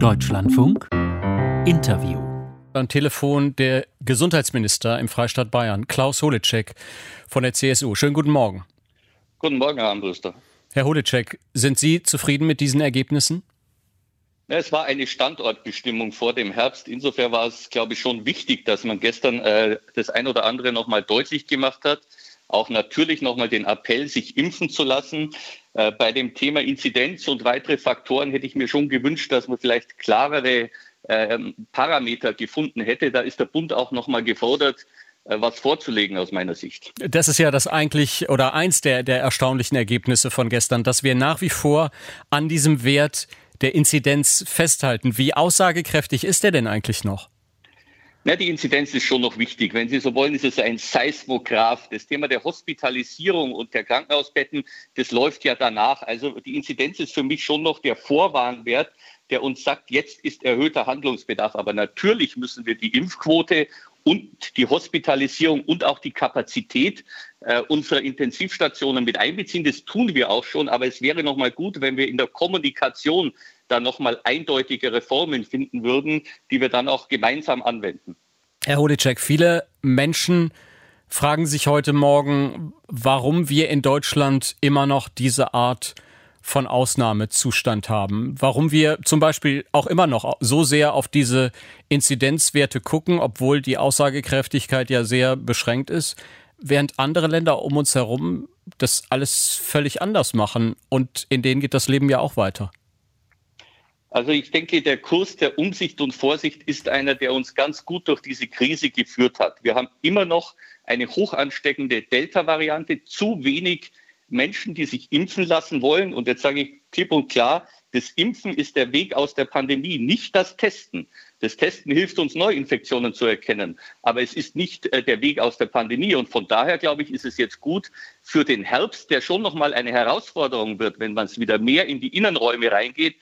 Deutschlandfunk Interview. Am Telefon der Gesundheitsminister im Freistaat Bayern, Klaus Holitschek von der CSU. Schönen guten Morgen. Guten Morgen, Herr Armbruster. Herr Holitschek, sind Sie zufrieden mit diesen Ergebnissen? Es war eine Standortbestimmung vor dem Herbst. Insofern war es, glaube ich, schon wichtig, dass man gestern äh, das ein oder andere noch mal deutlich gemacht hat. Auch natürlich noch mal den Appell, sich impfen zu lassen. Äh, bei dem Thema Inzidenz und weitere Faktoren hätte ich mir schon gewünscht, dass man vielleicht klarere äh, Parameter gefunden hätte. Da ist der Bund auch noch mal gefordert, äh, was vorzulegen aus meiner Sicht. Das ist ja das eigentlich oder eins der, der erstaunlichen Ergebnisse von gestern, dass wir nach wie vor an diesem Wert der Inzidenz festhalten. Wie aussagekräftig ist der denn eigentlich noch? Na, die Inzidenz ist schon noch wichtig. Wenn Sie so wollen, ist es ein Seismograph. Das Thema der Hospitalisierung und der Krankenhausbetten, das läuft ja danach. Also die Inzidenz ist für mich schon noch der Vorwarnwert, der uns sagt, jetzt ist erhöhter Handlungsbedarf. Aber natürlich müssen wir die Impfquote und die Hospitalisierung und auch die Kapazität äh, unserer Intensivstationen mit einbeziehen. Das tun wir auch schon, aber es wäre noch mal gut, wenn wir in der Kommunikation da noch mal eindeutige Reformen finden würden, die wir dann auch gemeinsam anwenden. Herr Hodicek, viele Menschen fragen sich heute Morgen, warum wir in Deutschland immer noch diese Art von Ausnahmezustand haben. Warum wir zum Beispiel auch immer noch so sehr auf diese Inzidenzwerte gucken, obwohl die Aussagekräftigkeit ja sehr beschränkt ist, während andere Länder um uns herum das alles völlig anders machen und in denen geht das Leben ja auch weiter. Also ich denke, der Kurs der Umsicht und Vorsicht ist einer, der uns ganz gut durch diese Krise geführt hat. Wir haben immer noch eine hoch ansteckende Delta-Variante, zu wenig Menschen, die sich impfen lassen wollen. Und jetzt sage ich klipp und klar, das Impfen ist der Weg aus der Pandemie, nicht das Testen. Das Testen hilft uns, Neuinfektionen zu erkennen. Aber es ist nicht äh, der Weg aus der Pandemie. Und von daher, glaube ich, ist es jetzt gut für den Herbst, der schon nochmal eine Herausforderung wird, wenn man es wieder mehr in die Innenräume reingeht,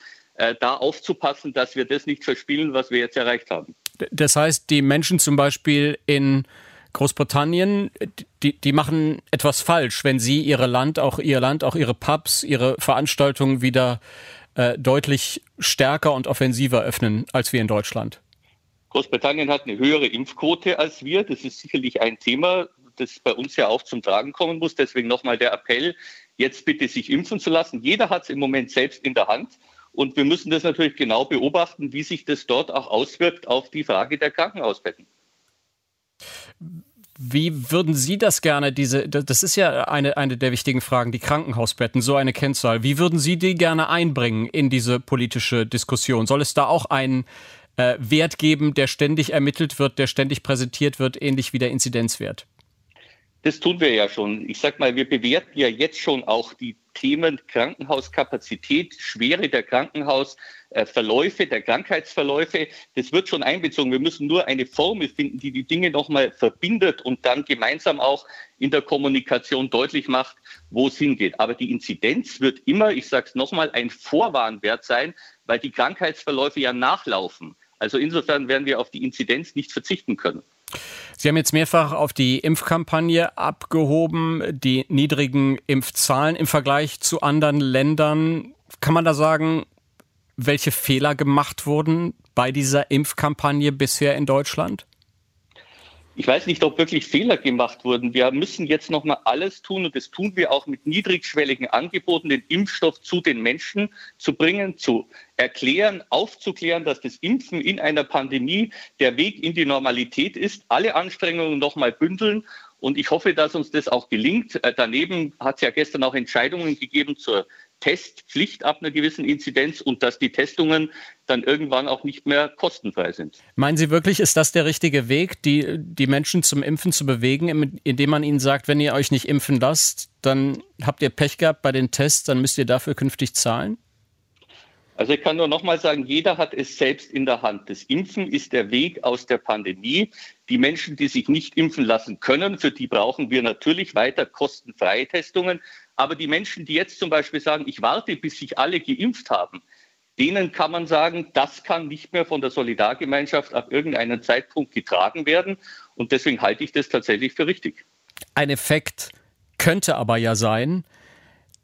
da aufzupassen, dass wir das nicht verspielen, was wir jetzt erreicht haben. Das heißt, die Menschen zum Beispiel in Großbritannien, die, die machen etwas falsch, wenn sie ihre Land, auch ihr Land, auch ihre Pubs, ihre Veranstaltungen wieder äh, deutlich stärker und offensiver öffnen als wir in Deutschland. Großbritannien hat eine höhere Impfquote als wir. Das ist sicherlich ein Thema, das bei uns ja auch zum Tragen kommen muss. Deswegen nochmal der Appell, jetzt bitte sich impfen zu lassen. Jeder hat es im Moment selbst in der Hand. Und wir müssen das natürlich genau beobachten, wie sich das dort auch auswirkt auf die Frage der Krankenhausbetten. Wie würden Sie das gerne, diese, das ist ja eine, eine der wichtigen Fragen, die Krankenhausbetten, so eine Kennzahl. Wie würden Sie die gerne einbringen in diese politische Diskussion? Soll es da auch einen äh, Wert geben, der ständig ermittelt wird, der ständig präsentiert wird, ähnlich wie der Inzidenzwert? Das tun wir ja schon. Ich sage mal, wir bewerten ja jetzt schon auch die Themen Krankenhauskapazität, Schwere der Krankenhausverläufe, der Krankheitsverläufe. Das wird schon einbezogen. Wir müssen nur eine Formel finden, die die Dinge nochmal verbindet und dann gemeinsam auch in der Kommunikation deutlich macht, wo es hingeht. Aber die Inzidenz wird immer, ich sage es nochmal, ein Vorwarnwert sein, weil die Krankheitsverläufe ja nachlaufen. Also insofern werden wir auf die Inzidenz nicht verzichten können. Sie haben jetzt mehrfach auf die Impfkampagne abgehoben, die niedrigen Impfzahlen im Vergleich zu anderen Ländern. Kann man da sagen, welche Fehler gemacht wurden bei dieser Impfkampagne bisher in Deutschland? Ich weiß nicht, ob wirklich Fehler gemacht wurden. Wir müssen jetzt noch mal alles tun und das tun wir auch mit niedrigschwelligen Angeboten, den Impfstoff zu den Menschen zu bringen, zu erklären, aufzuklären, dass das Impfen in einer Pandemie der Weg in die Normalität ist. Alle Anstrengungen noch mal bündeln und ich hoffe, dass uns das auch gelingt. Äh, daneben hat es ja gestern auch Entscheidungen gegeben zur Testpflicht ab einer gewissen Inzidenz und dass die Testungen dann irgendwann auch nicht mehr kostenfrei sind. Meinen Sie wirklich, ist das der richtige Weg, die, die Menschen zum Impfen zu bewegen, indem man ihnen sagt, wenn ihr euch nicht impfen lasst, dann habt ihr Pech gehabt bei den Tests, dann müsst ihr dafür künftig zahlen? Also ich kann nur noch mal sagen, jeder hat es selbst in der Hand. Das Impfen ist der Weg aus der Pandemie. Die Menschen, die sich nicht impfen lassen können, für die brauchen wir natürlich weiter kostenfreie Testungen. Aber die Menschen, die jetzt zum Beispiel sagen, ich warte, bis sich alle geimpft haben, denen kann man sagen, das kann nicht mehr von der Solidargemeinschaft ab irgendeinem Zeitpunkt getragen werden. Und deswegen halte ich das tatsächlich für richtig. Ein Effekt könnte aber ja sein,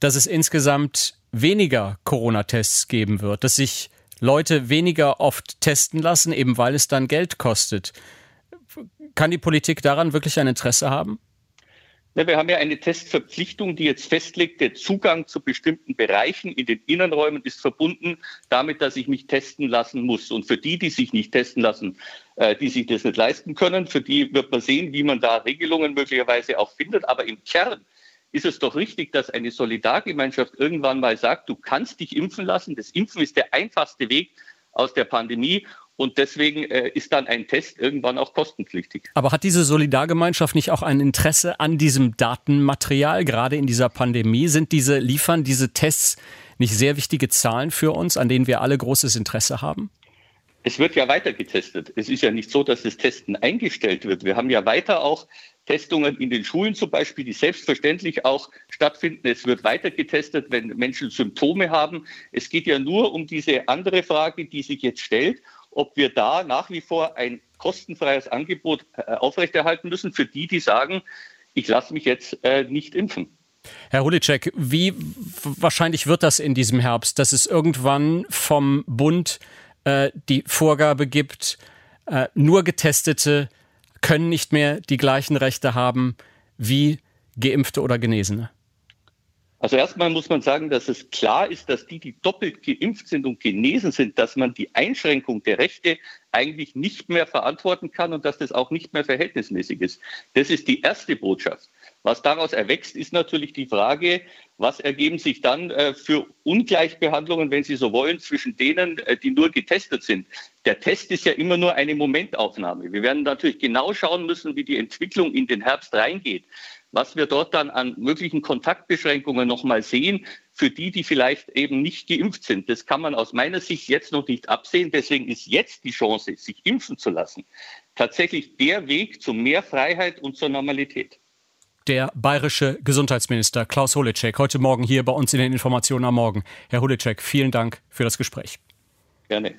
dass es insgesamt weniger Corona-Tests geben wird, dass sich Leute weniger oft testen lassen, eben weil es dann Geld kostet. Kann die Politik daran wirklich ein Interesse haben? Ja, wir haben ja eine Testverpflichtung, die jetzt festlegt, der Zugang zu bestimmten Bereichen in den Innenräumen ist verbunden damit, dass ich mich testen lassen muss. Und für die, die sich nicht testen lassen, äh, die sich das nicht leisten können, für die wird man sehen, wie man da Regelungen möglicherweise auch findet. Aber im Kern ist es doch richtig, dass eine Solidargemeinschaft irgendwann mal sagt, du kannst dich impfen lassen. Das Impfen ist der einfachste Weg aus der Pandemie. Und deswegen äh, ist dann ein Test irgendwann auch kostenpflichtig. Aber hat diese Solidargemeinschaft nicht auch ein Interesse an diesem Datenmaterial, gerade in dieser Pandemie? Sind diese, liefern diese Tests nicht sehr wichtige Zahlen für uns, an denen wir alle großes Interesse haben? Es wird ja weiter getestet. Es ist ja nicht so, dass das Testen eingestellt wird. Wir haben ja weiter auch Testungen in den Schulen zum Beispiel, die selbstverständlich auch stattfinden. Es wird weiter getestet, wenn Menschen Symptome haben. Es geht ja nur um diese andere Frage, die sich jetzt stellt ob wir da nach wie vor ein kostenfreies Angebot äh, aufrechterhalten müssen für die, die sagen, ich lasse mich jetzt äh, nicht impfen. Herr Hulicek, wie wahrscheinlich wird das in diesem Herbst, dass es irgendwann vom Bund äh, die Vorgabe gibt, äh, nur Getestete können nicht mehr die gleichen Rechte haben wie Geimpfte oder Genesene? Also erstmal muss man sagen, dass es klar ist, dass die, die doppelt geimpft sind und genesen sind, dass man die Einschränkung der Rechte eigentlich nicht mehr verantworten kann und dass das auch nicht mehr verhältnismäßig ist. Das ist die erste Botschaft. Was daraus erwächst, ist natürlich die Frage, was ergeben sich dann äh, für Ungleichbehandlungen, wenn Sie so wollen, zwischen denen, äh, die nur getestet sind. Der Test ist ja immer nur eine Momentaufnahme. Wir werden natürlich genau schauen müssen, wie die Entwicklung in den Herbst reingeht was wir dort dann an möglichen Kontaktbeschränkungen nochmal sehen, für die, die vielleicht eben nicht geimpft sind. Das kann man aus meiner Sicht jetzt noch nicht absehen. Deswegen ist jetzt die Chance, sich impfen zu lassen, tatsächlich der Weg zu mehr Freiheit und zur Normalität. Der bayerische Gesundheitsminister Klaus Holecek heute Morgen hier bei uns in den Informationen am Morgen. Herr Holecek, vielen Dank für das Gespräch. Gerne.